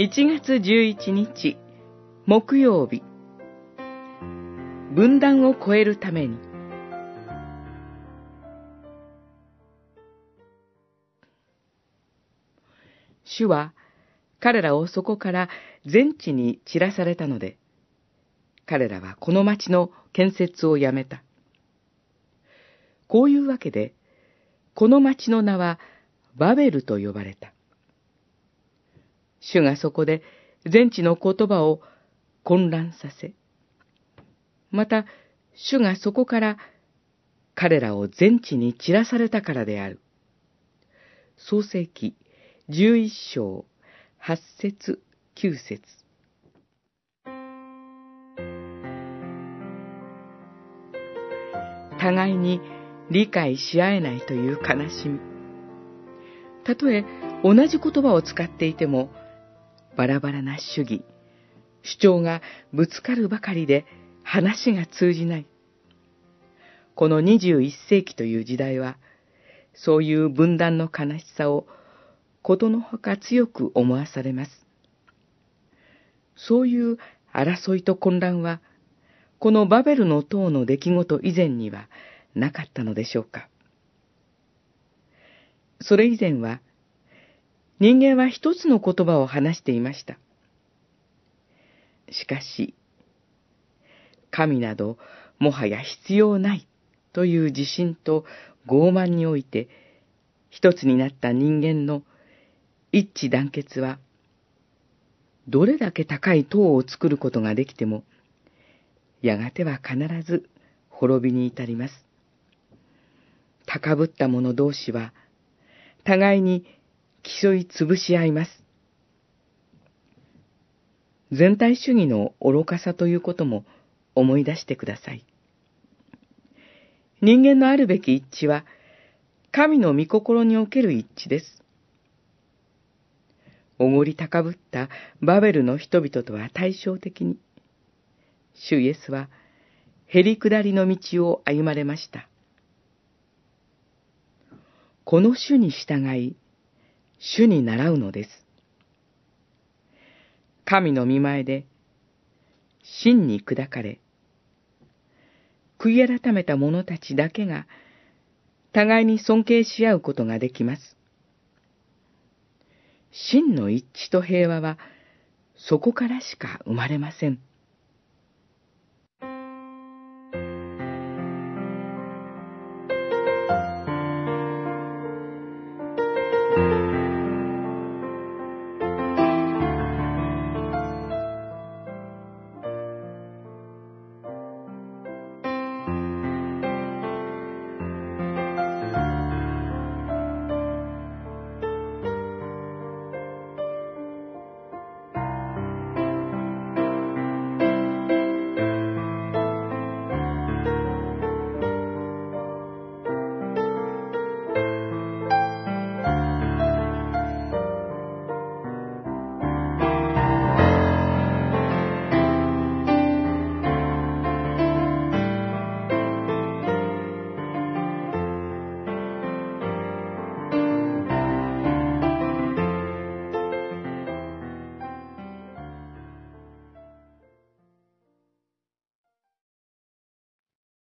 1月11日木曜日分断を超えるために主は彼らをそこから全地に散らされたので、彼らはこの町の建設をやめた。こういうわけで、この町の名はバベルと呼ばれた。主がそこで全地の言葉を混乱させ、また主がそこから彼らを全地に散らされたからである。創世記十一章八節九節互いに理解し合えないという悲しみ。たとえ同じ言葉を使っていても、バラバラな主義、主張がぶつかるばかりで話が通じない。この21世紀という時代は、そういう分断の悲しさをことのほか強く思わされます。そういう争いと混乱は、このバベルの塔の出来事以前にはなかったのでしょうか。それ以前は、人間は一つの言葉を話していました。しかし、神などもはや必要ないという自信と傲慢において、一つになった人間の一致団結は、どれだけ高い塔を作ることができても、やがては必ず滅びに至ります。高ぶった者同士は、互いに競い潰し合います。全体主義の愚かさということも思い出してください。人間のあるべき一致は、神の御心における一致です。おごり高ぶったバベルの人々とは対照的に、主イエスは、へり下りの道を歩まれました。この主に従い、主に習うのです。神の見前で、真に砕かれ、悔い改めた者たちだけが、互いに尊敬し合うことができます。真の一致と平和は、そこからしか生まれません。